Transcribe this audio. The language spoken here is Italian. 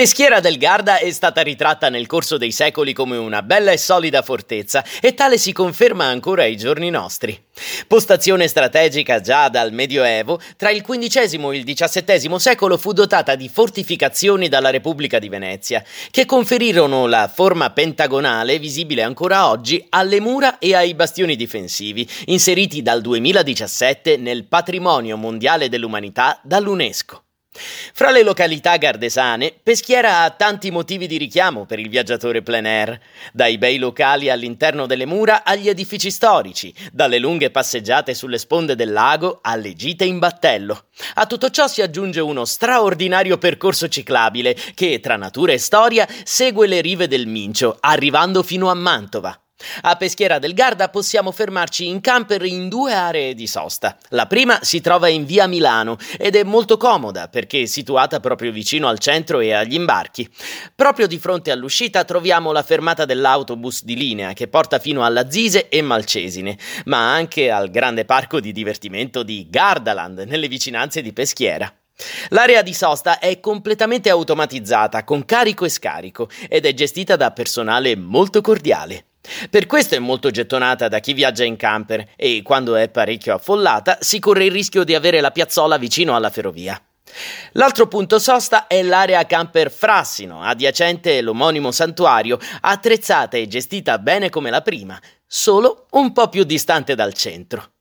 Peschiera del Garda è stata ritratta nel corso dei secoli come una bella e solida fortezza e tale si conferma ancora ai giorni nostri. Postazione strategica già dal Medioevo, tra il XV e il XVII secolo fu dotata di fortificazioni dalla Repubblica di Venezia, che conferirono la forma pentagonale visibile ancora oggi alle mura e ai bastioni difensivi, inseriti dal 2017 nel Patrimonio Mondiale dell'Umanità dall'UNESCO. Fra le località gardesane, Peschiera ha tanti motivi di richiamo per il viaggiatore plein air, dai bei locali all'interno delle mura agli edifici storici, dalle lunghe passeggiate sulle sponde del lago alle gite in battello. A tutto ciò si aggiunge uno straordinario percorso ciclabile che, tra natura e storia, segue le rive del Mincio, arrivando fino a Mantova. A Peschiera del Garda possiamo fermarci in camper in due aree di sosta. La prima si trova in via Milano ed è molto comoda perché è situata proprio vicino al centro e agli imbarchi. Proprio di fronte all'uscita troviamo la fermata dell'autobus di linea che porta fino alla Zise e Malcesine, ma anche al grande parco di divertimento di Gardaland nelle vicinanze di Peschiera. L'area di sosta è completamente automatizzata con carico e scarico ed è gestita da personale molto cordiale. Per questo è molto gettonata da chi viaggia in camper e quando è parecchio affollata si corre il rischio di avere la piazzola vicino alla ferrovia. L'altro punto sosta è l'area camper Frassino, adiacente l'omonimo santuario, attrezzata e gestita bene come la prima, solo un po' più distante dal centro.